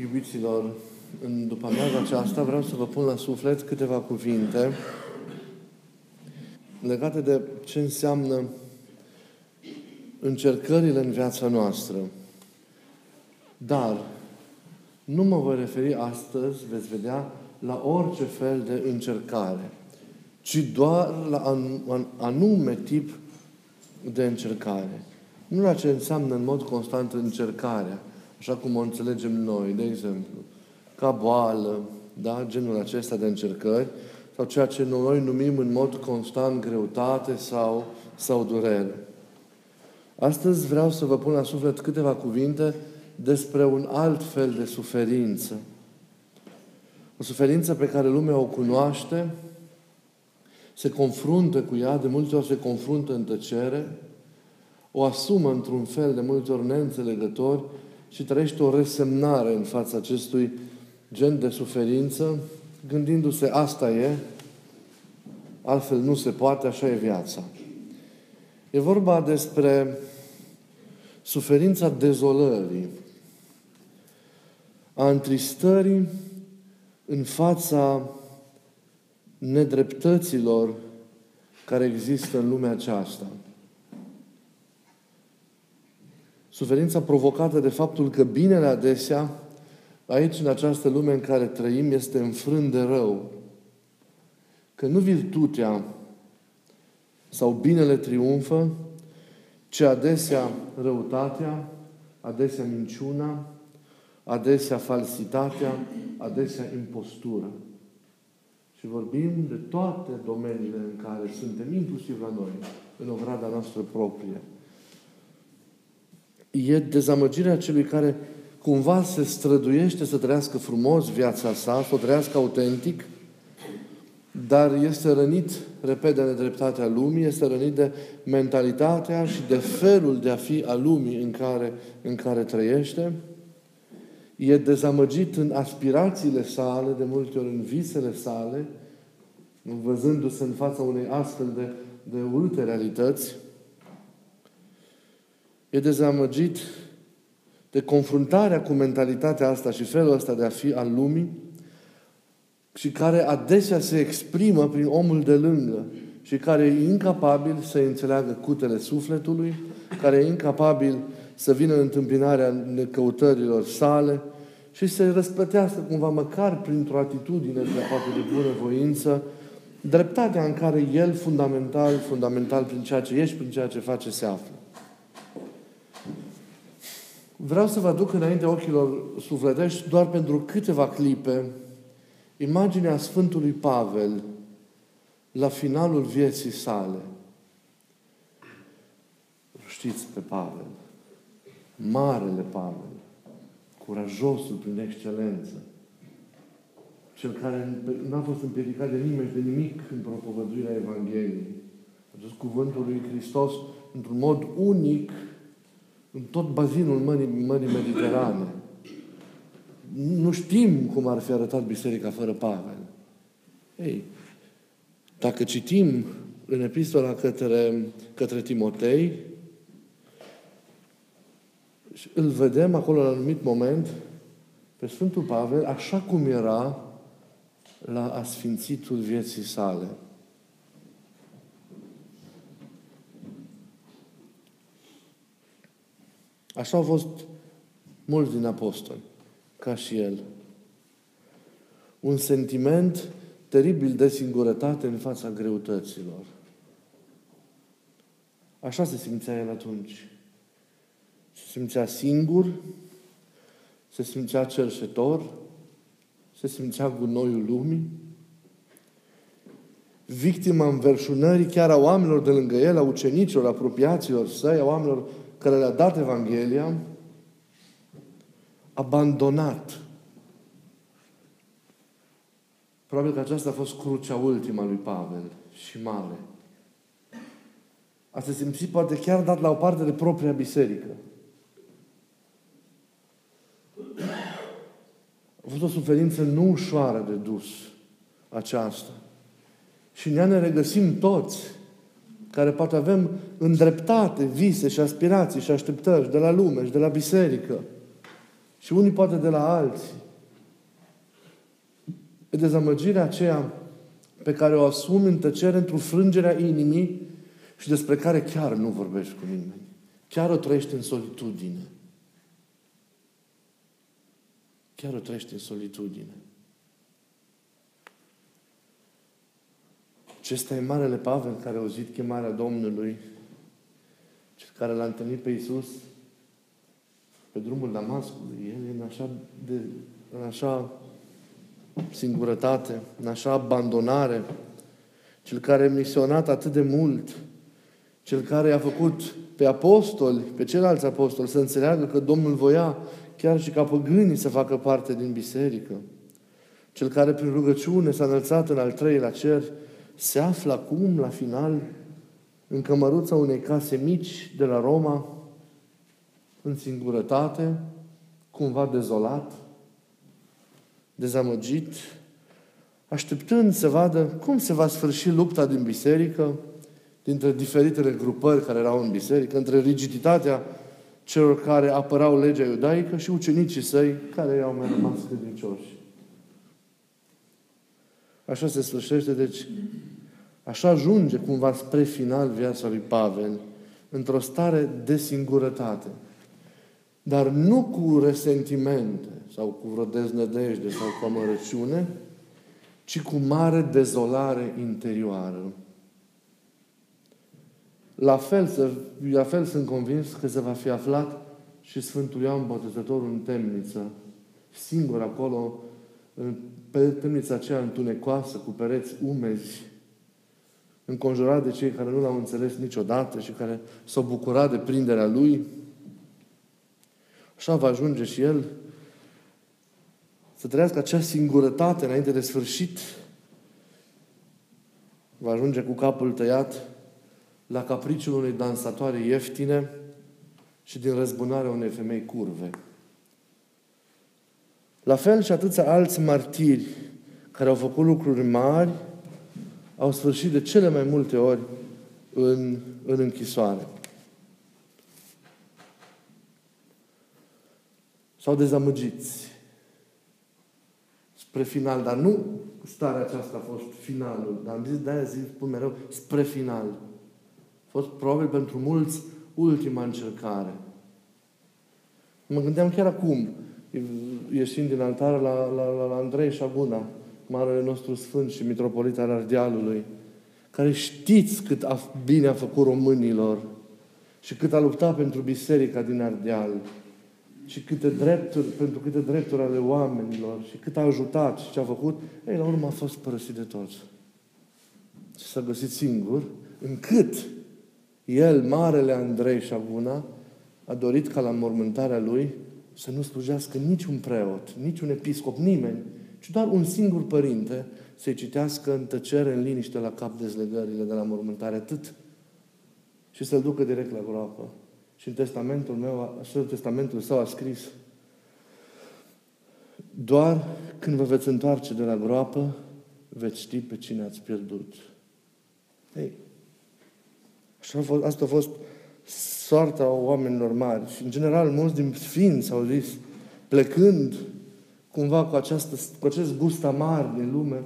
Iubiților, în după amiaza aceasta vreau să vă pun la suflet câteva cuvinte legate de ce înseamnă încercările în viața noastră. Dar nu mă voi referi astăzi, veți vedea, la orice fel de încercare, ci doar la un anume tip de încercare. Nu la ce înseamnă în mod constant încercarea, așa cum o înțelegem noi, de exemplu, ca boală, da? genul acesta de încercări, sau ceea ce noi numim în mod constant greutate sau, sau durere. Astăzi vreau să vă pun la suflet câteva cuvinte despre un alt fel de suferință. O suferință pe care lumea o cunoaște, se confruntă cu ea, de multe ori se confruntă în tăcere, o asumă într-un fel de multe ori neînțelegător și trăiește o resemnare în fața acestui gen de suferință, gândindu-se asta e, altfel nu se poate, așa e viața. E vorba despre suferința dezolării, a întristării în fața nedreptăților care există în lumea aceasta. Suferința provocată de faptul că binele adesea, aici, în această lume în care trăim, este înfrânt de rău. Că nu virtutea sau binele triumfă, ci adesea răutatea, adesea minciuna, adesea falsitatea, adesea impostura. Și vorbim de toate domeniile în care suntem, inclusiv la noi, în obrada noastră proprie e dezamăgirea celui care cumva se străduiește să trăiască frumos viața sa, să o trăiască autentic, dar este rănit, repede, de nedreptatea lumii, este rănit de mentalitatea și de felul de a fi a lumii în care, în care trăiește, e dezamăgit în aspirațiile sale, de multe ori în visele sale, văzându-se în fața unei astfel de, de urâte realități, e dezamăgit de confruntarea cu mentalitatea asta și felul ăsta de a fi al lumii și care adesea se exprimă prin omul de lângă și care e incapabil să înțeleagă cutele sufletului, care e incapabil să vină în întâmpinarea căutărilor sale și să răsplătească cumva, măcar printr-o atitudine de aproape de bună voință, dreptatea în care el fundamental, fundamental prin ceea ce ești, prin ceea ce face, se află. Vreau să vă aduc înainte ochilor sufletești doar pentru câteva clipe imaginea Sfântului Pavel la finalul vieții sale. Știți pe Pavel, Marele Pavel, curajosul prin excelență, cel care n-a fost împiedicat de nimeni și de nimic în propovăduirea Evangheliei. A dus cuvântul lui Hristos într-un mod unic în tot bazinul Mării, Mării Mediterane. Nu știm cum ar fi arătat biserica fără Pavel. Ei, dacă citim în epistola către, către Timotei, îl vedem acolo la un anumit moment pe Sfântul Pavel așa cum era la asfințitul vieții sale. Așa au fost mulți din apostoli, ca și el. Un sentiment teribil de singurătate în fața greutăților. Așa se simțea el atunci. Se simțea singur, se simțea cerșetor, se simțea gunoiul lumii, victima înverșunării chiar a oamenilor de lângă el, a ucenicilor, apropiaților săi, a oamenilor care le-a dat Evanghelia, abandonat. Probabil că aceasta a fost crucea ultima lui Pavel și mare. A se simți poate chiar dat la o parte de propria biserică. A fost o suferință nu ușoară de dus aceasta. Și ne ne regăsim toți care poate avem îndreptate vise și aspirații și așteptări de la lume și de la biserică. și unii poate de la alții. E dezamăgirea aceea pe care o asumi în tăcere, într-o frângerea inimii și despre care chiar nu vorbești cu nimeni. Chiar o trăiești în solitudine. Chiar o trăiești în solitudine. Acesta e Marele Pavel care a auzit chemarea Domnului, cel care l-a întâlnit pe Iisus pe drumul Damascului. El e în așa, de, în așa singurătate, în așa abandonare. Cel care a misionat atât de mult, cel care a făcut pe apostoli, pe ceilalți apostoli, să înțeleagă că Domnul voia chiar și ca păgânii să facă parte din biserică. Cel care prin rugăciune s-a înălțat în al treilea cer, se află acum, la final, în cămăruța unei case mici de la Roma, în singurătate, cumva dezolat, dezamăgit, așteptând să vadă cum se va sfârși lupta din biserică, dintre diferitele grupări care erau în biserică, între rigiditatea celor care apărau legea iudaică și ucenicii săi care i-au mai rămas credincioși. Așa se sfârșește, deci așa ajunge cumva spre final viața lui Pavel, într-o stare de singurătate. Dar nu cu resentimente sau cu vreo deznădejde sau cu amărăciune, ci cu mare dezolare interioară. La fel, la fel sunt convins că se va fi aflat și Sfântul Ioan Botezătorul în temniță, singur acolo, pe temnița aceea întunecoasă, cu pereți umezi, înconjurat de cei care nu l-au înțeles niciodată și care s-au bucurat de prinderea lui. Așa va ajunge și el să trăiască acea singurătate înainte de sfârșit. Va ajunge cu capul tăiat la capriciul unei dansatoare ieftine și din răzbunarea unei femei curve. La fel și atâția alți martiri care au făcut lucruri mari, au sfârșit de cele mai multe ori în, în închisoare. S-au dezamăgiți spre final, dar nu starea aceasta a fost finalul, dar am zis, de-aia zic, spun mereu, spre final. A fost probabil pentru mulți ultima încercare. Mă gândeam chiar acum, ieșind din altar la, la, la, la Andrei Șaguna, Marele nostru Sfânt și Mitropolit al Ardealului, care știți cât a, bine a făcut românilor și cât a luptat pentru biserica din Ardeal și câte drepturi, pentru câte drepturi ale oamenilor și cât a ajutat și ce a făcut, ei, la urmă a fost părăsit de toți. Și s-a găsit singur, încât el, Marele Andrei Șaguna, a dorit ca la mormântarea lui să nu slujească niciun preot, niciun episcop, nimeni, ci doar un singur părinte să-i citească în tăcere, în liniște la cap dezlegările de la mormântare, atât. Și să-l ducă direct la groapă. Și în testamentul meu, și în testamentul său a scris doar când vă veți întoarce de la groapă, veți ști pe cine ați pierdut. Ei, așa a fost, asta a fost soarta oamenilor mari. Și, în general, mulți din sfinți au zis, plecând cumva cu, această, cu acest gust amar din lume,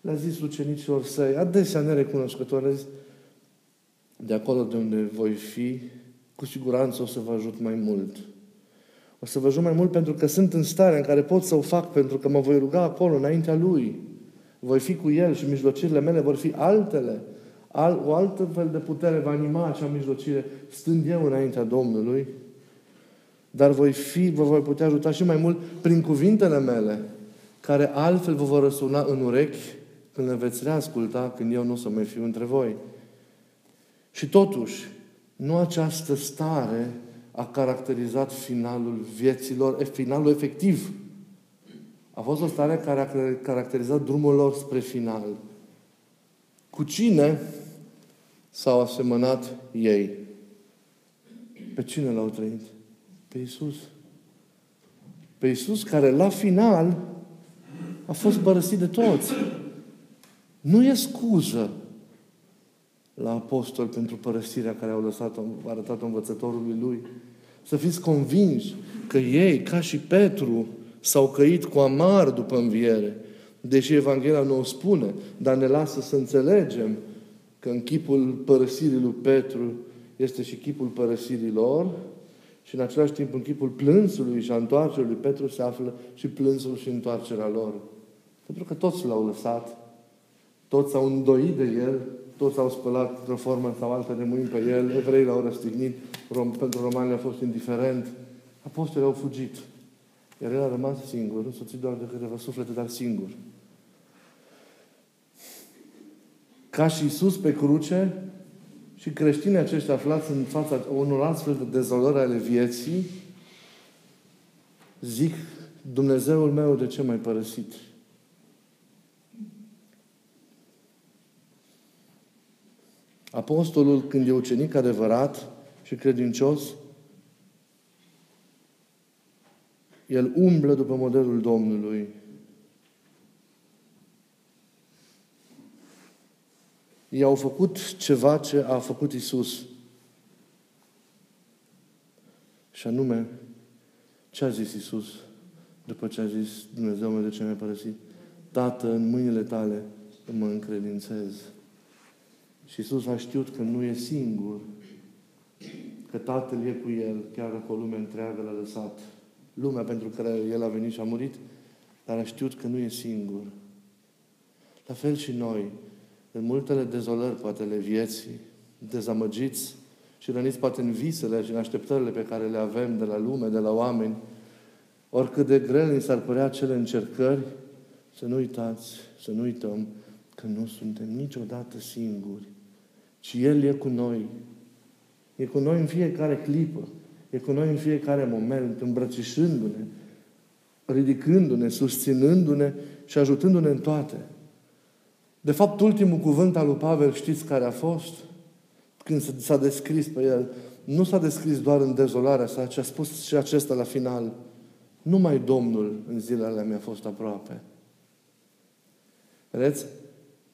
le-a zis ucenicilor săi, adesea nerecunoscători, le-a zis, de acolo de unde voi fi, cu siguranță o să vă ajut mai mult. O să vă ajut mai mult pentru că sunt în stare în care pot să o fac, pentru că mă voi ruga acolo, înaintea Lui. Voi fi cu El și mijlocirile mele vor fi altele. Al, o altă fel de putere va anima acea mijlocire, stând eu înaintea Domnului dar voi fi, vă voi putea ajuta și mai mult prin cuvintele mele, care altfel vă vor răsuna în urechi când le veți reasculta, când eu nu o să mai fiu între voi. Și totuși, nu această stare a caracterizat finalul vieților, finalul efectiv. A fost o stare care a caracterizat drumul lor spre final. Cu cine s-au asemănat ei? Pe cine l-au trăit? Pe Iisus. Pe Iisus care la final a fost părăsit de toți. Nu e scuză la apostol pentru părăsirea care au lăsat-o, arătat-o învățătorului lui Să fiți convinși că ei, ca și Petru, s-au căit cu amar după înviere. Deși Evanghelia nu o spune, dar ne lasă să înțelegem că în chipul părăsirii lui Petru este și chipul părăsirii lor și în același timp în chipul plânsului și a întoarcerii lui Petru se află și plânsul și întoarcerea lor. Pentru că toți l-au lăsat, toți s-au îndoit de el, toți au spălat o formă sau altă de mâini pe el, evrei l-au răstignit, rom, pentru romani a fost indiferent. Apostolii au fugit. Iar el a rămas singur, însoțit doar de câteva suflete, dar singur. Ca și Iisus pe cruce, și creștinii aceștia aflați în fața unor astfel de dezolări ale vieții, zic, Dumnezeul meu de ce mai părăsit? Apostolul, când e ucenic adevărat și credincios, el umblă după modelul Domnului. Ei au făcut ceva ce a făcut Isus. Și anume, ce a zis Isus după ce a zis Dumnezeu meu de ce mi-a părăsit? Tată, în mâinile tale mă încredințez. Și Iisus a știut că nu e singur, că Tatăl e cu El, chiar dacă o lume întreagă l-a lăsat. Lumea pentru care El a venit și a murit, dar a știut că nu e singur. La fel și noi, în multele dezolări, poate, ale vieții, dezamăgiți și răniți poate în visele și în așteptările pe care le avem de la lume, de la oameni, oricât de grele ni s-ar părea cele încercări, să nu uitați, să nu uităm că nu suntem niciodată singuri ci El e cu noi. E cu noi în fiecare clipă. E cu noi în fiecare moment, îmbrățișându-ne, ridicându-ne, susținându-ne și ajutându-ne în toate. De fapt, ultimul cuvânt al lui Pavel, știți care a fost? Când s-a descris pe el, nu s-a descris doar în dezolarea sa, ci a spus și acesta la final. Numai Domnul în zilele mi-a fost aproape. Vedeți?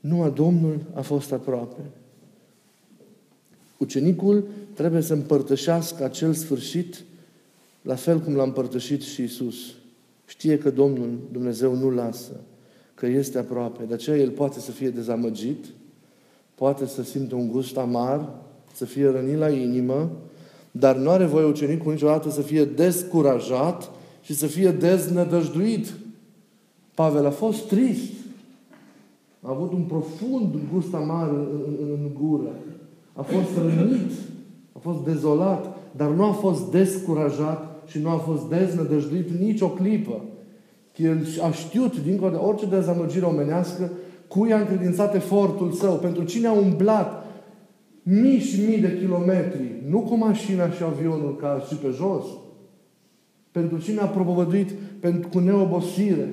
Numai Domnul a fost aproape. Ucenicul trebuie să împărtășească acel sfârșit la fel cum l-a împărtășit și Isus. Știe că Domnul Dumnezeu nu lasă, că este aproape. De aceea el poate să fie dezamăgit, poate să simtă un gust amar, să fie rănit la inimă, dar nu are voie ucenicul niciodată să fie descurajat și să fie deznădăjduit. Pavel a fost trist. A avut un profund gust amar în, în, în gură a fost rănit, a fost dezolat, dar nu a fost descurajat și nu a fost deznădăjduit nici o clipă. El a știut, dincolo de orice dezamăgire omenească, cui a încredințat efortul său, pentru cine a umblat mii și mii de kilometri, nu cu mașina și avionul ca și pe jos, pentru cine a propovăduit pentru, cu neobosire.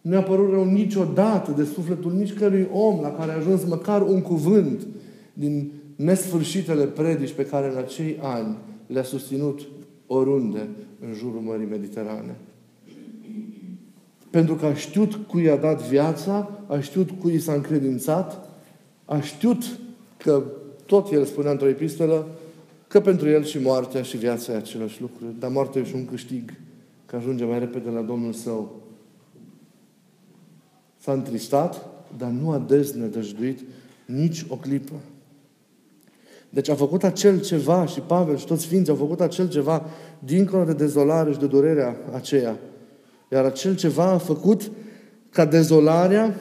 Nu i-a părut rău niciodată de sufletul nici cărui om la care a ajuns măcar un cuvânt din nesfârșitele predici pe care în acei ani le-a susținut oriunde în jurul Mării Mediterane. Pentru că a știut cui i-a dat viața, a știut cui i s-a încredințat, a știut că tot el spunea într-o epistolă că pentru el și moartea și viața e același lucru. Dar moartea e și un câștig, că ajunge mai repede la Domnul său. S-a întristat, dar nu a deznădăjduit nici o clipă. Deci a făcut acel ceva și Pavel și toți Sfinții au făcut acel ceva dincolo de dezolare și de durerea aceea. Iar acel ceva a făcut ca dezolarea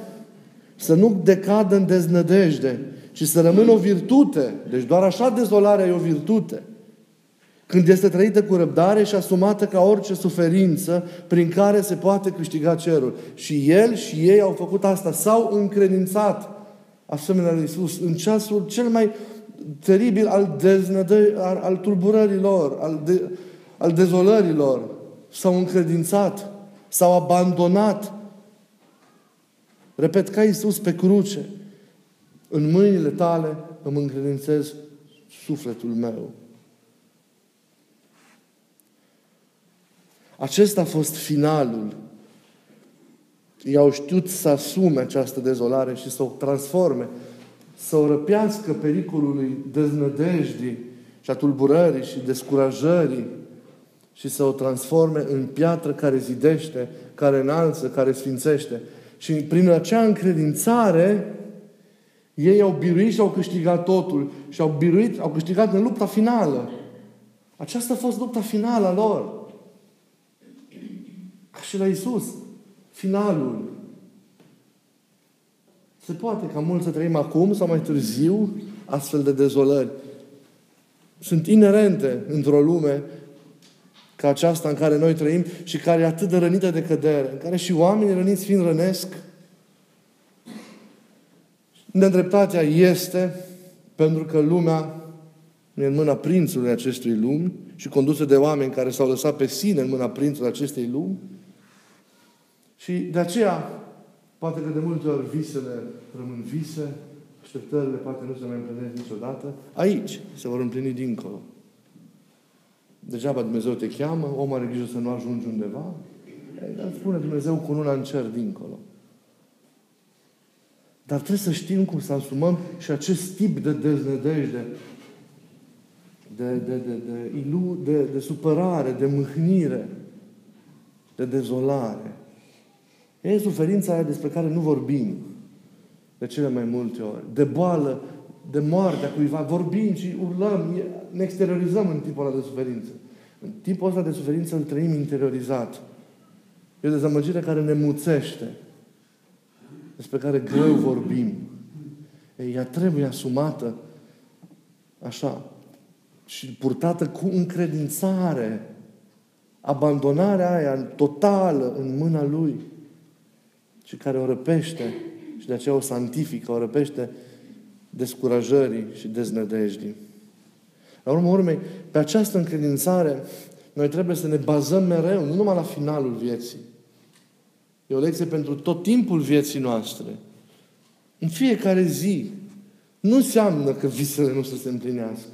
să nu decadă în deznădejde, ci să rămână o virtute. Deci doar așa dezolarea e o virtute. Când este trăită cu răbdare și asumată ca orice suferință prin care se poate câștiga cerul. Și el și ei au făcut asta. S-au încredințat asemenea lui Iisus în ceasul cel mai teribil al, deznădă, al, al tulburărilor, al, de, al dezolărilor. S-au încredințat, s-au abandonat. Repet, ca Iisus pe cruce, în mâinile tale îmi încredințez sufletul meu. Acesta a fost finalul. Ei au știut să asume această dezolare și să o transforme să o răpească pericolului deznădejdii și a tulburării și descurajării și să o transforme în piatră care zidește, care înalță, care sfințește. Și prin acea încredințare, ei au biruit și au câștigat totul. Și au biruit, au câștigat în lupta finală. Aceasta a fost lupta finală a lor. Ca și la Isus. Finalul. Se poate ca mulți să trăim acum sau mai târziu astfel de dezolări. Sunt inerente într-o lume ca aceasta în care noi trăim și care e atât de rănită de cădere, în care și oamenii răniți fiind rănesc, nedreptatea este pentru că lumea e în mâna prințului acestui lumi și condusă de oameni care s-au lăsat pe sine în mâna prințului acestei lumi. Și de aceea, poate că de multe ori visele rămân vise, așteptările poate nu se mai împlinesc niciodată. Aici se vor împlini dincolo. Degeaba Dumnezeu te cheamă, omul are grijă să nu ajungi undeva. Dar spune Dumnezeu cu una în cer dincolo. Dar trebuie să știm cum să asumăm și acest tip de deznădejde, de, de, de, de, ilu, de, de supărare, de mâhnire, de dezolare. E suferința aia despre care nu vorbim de cele mai multe ori. De boală, de moartea cuiva. Vorbim și urlăm, ne exteriorizăm în timpul ăla de suferință. În timpul ăsta de suferință îl trăim interiorizat. E o dezamăgire care ne muțește. Despre care greu vorbim. Ei, ea trebuie asumată așa și purtată cu încredințare. Abandonarea aia totală în mâna Lui și care o răpește și de aceea o santifică, o răpește descurajării și deznădejdii. La urmă urmei, pe această încredințare, noi trebuie să ne bazăm mereu, nu numai la finalul vieții. E o lecție pentru tot timpul vieții noastre. În fiecare zi. Nu înseamnă că visele nu să se împlinească.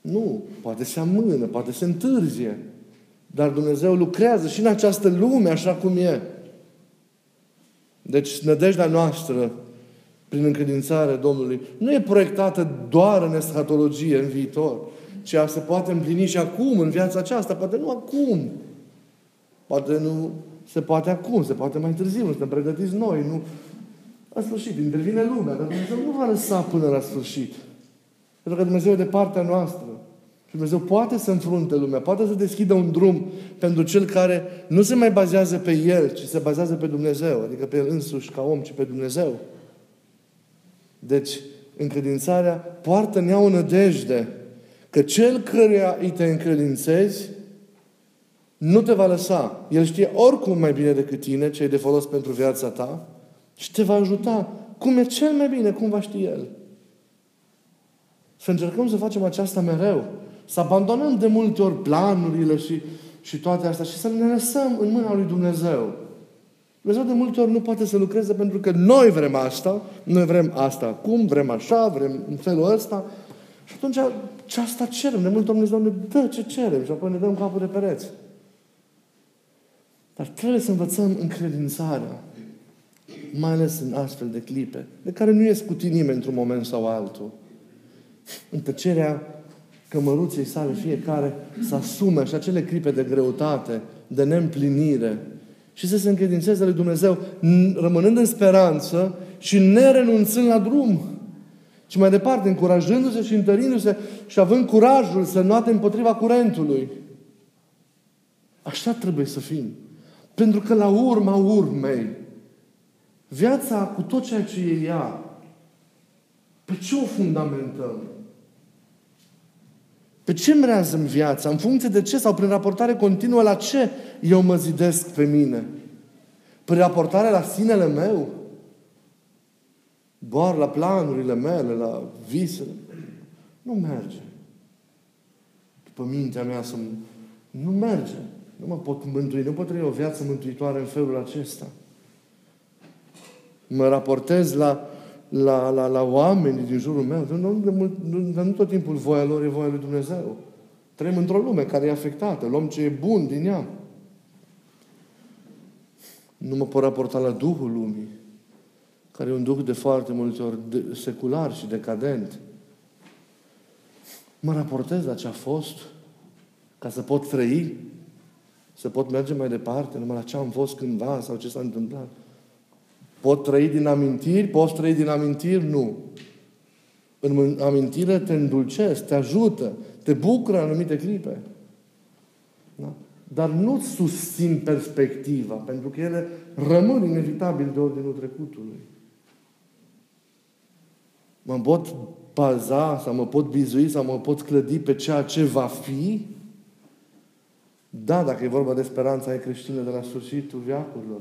Nu. Poate se amână, poate se întârzie. Dar Dumnezeu lucrează și în această lume așa cum e. Deci, nădejdea noastră prin încredințare Domnului, nu e proiectată doar în eschatologie, în viitor, ci se poate împlini și acum, în viața aceasta, poate nu acum. Poate nu se poate acum, se poate mai târziu, nu suntem pregătiți noi, nu. La sfârșit, intervine lumea, dar Dumnezeu nu va lăsa până la sfârșit. Pentru că Dumnezeu e de partea noastră. Și Dumnezeu poate să înfrunte lumea, poate să deschidă un drum pentru cel care nu se mai bazează pe El, ci se bazează pe Dumnezeu, adică pe El însuși ca om, ci pe Dumnezeu. Deci, încredințarea poartă în ea o nădejde că cel căruia îi te încredințezi nu te va lăsa. El știe oricum mai bine decât tine ce e de folos pentru viața ta și te va ajuta cum e cel mai bine, cum va ști El. Să încercăm să facem aceasta mereu. Să abandonăm de multe ori planurile și, și toate astea și să ne lăsăm în mâna lui Dumnezeu. Dumnezeu de multe ori nu poate să lucreze pentru că noi vrem asta, noi vrem asta acum, vrem așa, vrem în felul ăsta. Și atunci ce asta cerem. De multe ori Dumnezeu ne dă ce cerem și apoi ne dăm capul de pereți. Dar trebuie să învățăm încredințarea, mai ales în astfel de clipe, de care nu ies cu nimeni într-un moment sau altul. În tăcerea cămăruței sale fiecare să asume și acele clipe de greutate, de neîmplinire, și să se încredințeze lui Dumnezeu, rămânând în speranță și nerenunțând la drum. Și mai departe, încurajându-se și întărindu-se și având curajul să nuate împotriva curentului. Așa trebuie să fim. Pentru că la urma urmei, viața cu tot ceea ce e ea, pe ce o fundamentăm? Pe ce îmi rează viața? În funcție de ce? Sau prin raportare continuă la ce eu mă zidesc pe mine? Prin raportare la sinele meu? Doar la planurile mele, la visele? Nu merge. După mintea mea să... Nu merge. Nu mă pot mântui. Nu pot trăi o viață mântuitoare în felul acesta. Mă raportez la la, la, la oamenii din jurul meu. Nu, nu, nu, nu tot timpul voia lor e voia lui Dumnezeu. Trăim într-o lume care e afectată. Luăm ce e bun din ea. Nu mă pot raporta la Duhul lumii, care e un Duh de foarte multe ori de, secular și decadent. mă raportez la ce a fost ca să pot trăi, să pot merge mai departe, numai la ce am fost cândva sau ce s-a întâmplat. Pot trăi din amintiri? Poți trăi din amintiri? Nu. În amintire te îndulcesc, te ajută, te bucură în anumite clipe. Da? Dar nu susțin perspectiva, pentru că ele rămân inevitabil de ordinul trecutului. Mă pot baza sau mă pot bizui sau mă pot clădi pe ceea ce va fi? Da, dacă e vorba de speranța e creștină de la sfârșitul viacurilor.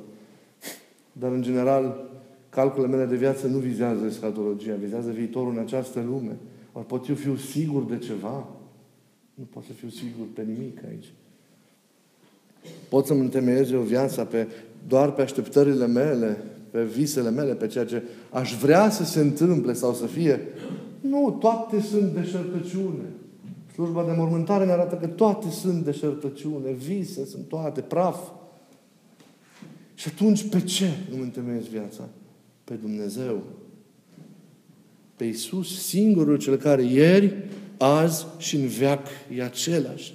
Dar, în general, calculele mele de viață nu vizează escatologia, vizează viitorul în această lume. Ori pot eu fiu sigur de ceva? Nu pot să fiu sigur pe nimic aici. Pot să-mi întemeiez eu viața pe, doar pe așteptările mele, pe visele mele, pe ceea ce aș vrea să se întâmple sau să fie. Nu, toate sunt deșertăciune. Slujba de mormântare ne arată că toate sunt deșertăciune, vise sunt toate, praf. Și atunci pe ce îmi întemeiez viața? Pe Dumnezeu. Pe Iisus, singurul cel care ieri, azi și în veac e același.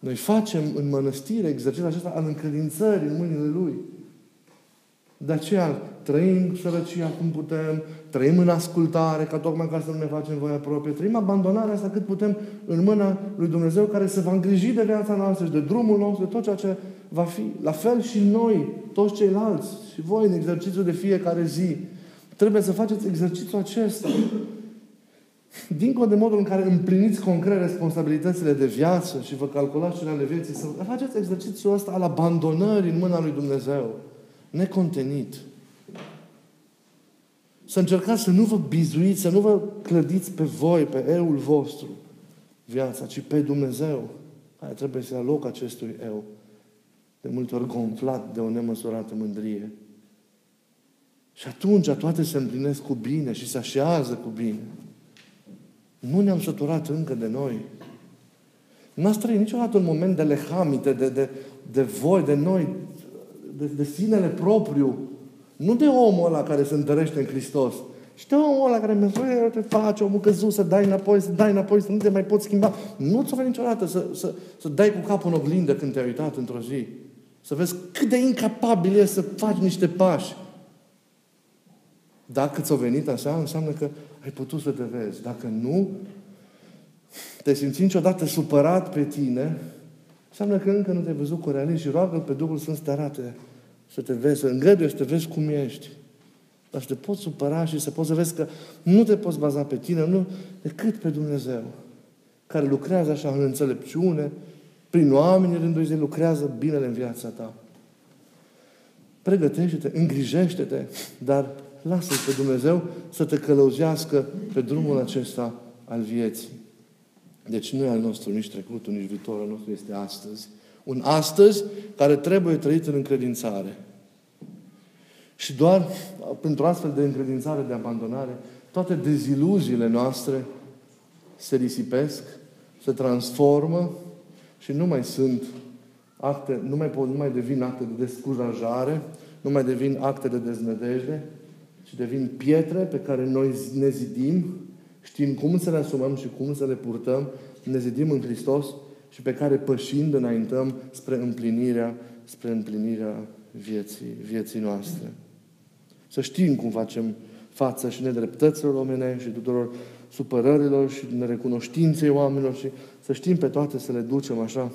Noi facem în mănăstire exercițiul acesta al încredințării în mâinile Lui. De aceea trăim sărăcia cum putem, trăim în ascultare, ca tocmai ca să nu ne facem voia proprie, trăim abandonarea asta cât putem în mâna lui Dumnezeu care se va îngriji de viața noastră și de drumul nostru, de tot ceea ce va fi. La fel și noi, toți ceilalți, și voi în exercițiul de fiecare zi, trebuie să faceți exercițiul acesta. Dincolo de modul în care împliniți concret responsabilitățile de viață și vă calculați cele ale vieții, să faceți exercițiul ăsta al abandonării în mâna lui Dumnezeu necontenit. Să încercați să nu vă bizuiți, să nu vă clădiți pe voi, pe eul vostru, viața, ci pe Dumnezeu. Aia trebuie să ia loc acestui eu, de multe ori gonflat de o nemăsurată mândrie. Și atunci toate se împlinesc cu bine și se așează cu bine. Nu ne-am săturat încă de noi. N-ați trăit niciodată un moment de lehamite, de, de, de voi, de noi, de, de sinele propriu. Nu de omul ăla care se întărește în Hristos. Și de omul ăla care merge, te face omul căzut, să dai înapoi, să dai înapoi, să nu te mai poți schimba. Nu ți-o niciodată să, să, să dai cu capul în oglindă când te-ai uitat într-o zi. Să vezi cât de incapabil e să faci niște pași. Dacă ți-a venit așa, înseamnă că ai putut să te vezi. Dacă nu, te simți niciodată supărat pe tine, înseamnă că încă nu te-ai văzut cu realist și roagă pe Duhul Sfânt să te arate să te vezi, să îngăduie să te vezi cum ești. Dar să te poți supăra și să poți să vezi că nu te poți baza pe tine, nu, decât pe Dumnezeu, care lucrează așa în înțelepciune, prin oameni rândul zi, lucrează binele în viața ta. Pregătește-te, îngrijește-te, dar lasă pe Dumnezeu să te călăuzească pe drumul acesta al vieții. Deci nu e al nostru nici trecutul, nici viitorul, al nostru este astăzi. Un astăzi care trebuie trăit în încredințare. Și doar printr-o astfel de încredințare, de abandonare, toate deziluziile noastre se risipesc, se transformă și nu mai sunt acte, nu mai, pot, nu mai devin acte de descurajare, nu mai devin acte de deznădejde, ci devin pietre pe care noi ne zidim, știm cum să le asumăm și cum să le purtăm, ne zidim în Hristos și pe care pășind înaintăm spre împlinirea, spre împlinirea vieții, vieții noastre. Să știm cum facem față și nedreptăților omenești și tuturor supărărilor și nerecunoștinței oamenilor și să știm pe toate să le ducem așa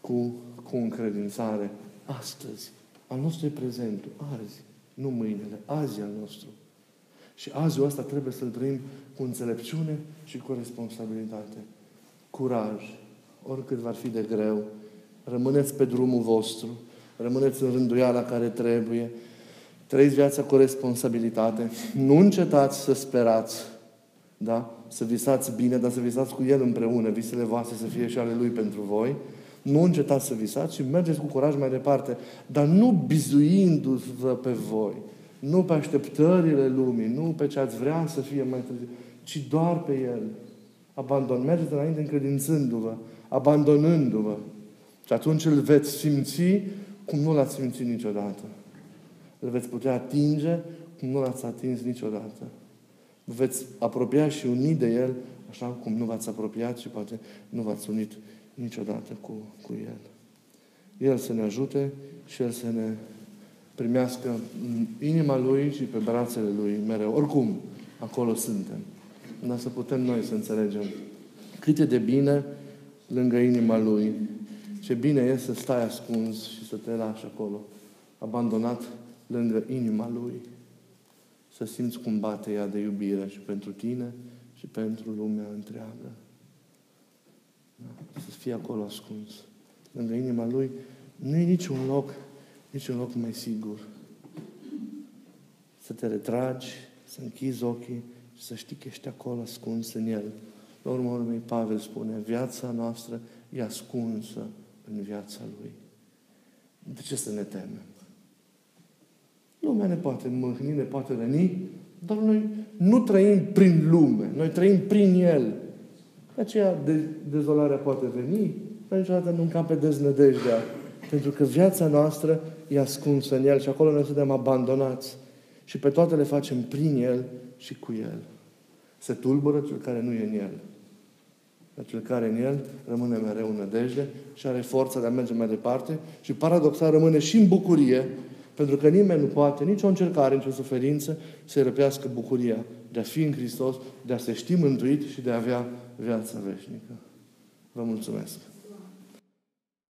cu, cu încredințare. Astăzi. Al nostru e prezentul. Azi. Nu mâinile. Azi e al nostru. Și azi ăsta trebuie să-l trăim cu înțelepciune și cu responsabilitate. Curaj, oricât va fi de greu, rămâneți pe drumul vostru, rămâneți în rânduiala care trebuie, trăiți viața cu responsabilitate, nu încetați să sperați, da? Să visați bine, dar să visați cu El împreună, visele voastre să fie și ale Lui pentru voi. Nu încetați să visați și mergeți cu curaj mai departe, dar nu bizuindu-vă pe voi, nu pe așteptările lumii, nu pe ce ați vrea să fie mai târziu, ci doar pe El. Abandon. Mergeți înainte încredințându-vă abandonându-vă. Și atunci îl veți simți cum nu l-ați simțit niciodată. Îl veți putea atinge cum nu l-ați atins niciodată. veți apropia și uni de El, așa cum nu v-ați apropiat și poate nu v-ați unit niciodată cu, cu El. El să ne ajute și El să ne primească în inima Lui și pe brațele Lui mereu. Oricum, acolo suntem. Dar să putem noi să înțelegem cât e de bine lângă inima Lui. Ce bine e să stai ascuns și să te lași acolo, abandonat lângă inima Lui. Să simți cum bate ea de iubire și pentru tine și pentru lumea întreagă. Da? Să fii acolo ascuns. Lângă inima Lui nu e niciun loc, niciun loc mai sigur. Să te retragi, să închizi ochii și să știi că ești acolo ascuns în El. La urmă urmei, Pavel spune, viața noastră e ascunsă în viața Lui. De ce să ne temem? Lumea ne poate mâhni, ne poate răni, dar noi nu trăim prin lume, noi trăim prin El. De aceea de, dezolarea poate veni, dar niciodată nu încape deznădejdea. Pentru că viața noastră e ascunsă în El și acolo noi suntem abandonați. Și pe toate le facem prin El și cu El. Se tulbură cel care nu e în El. Dar cel care în El rămâne mereu în nădejde și are forța de a merge mai departe și paradoxal rămâne și în bucurie pentru că nimeni nu poate, nicio încercare, nicio suferință, să-i răpească bucuria de a fi în Hristos, de a se ști mântuit și de a avea viața veșnică. Vă mulțumesc!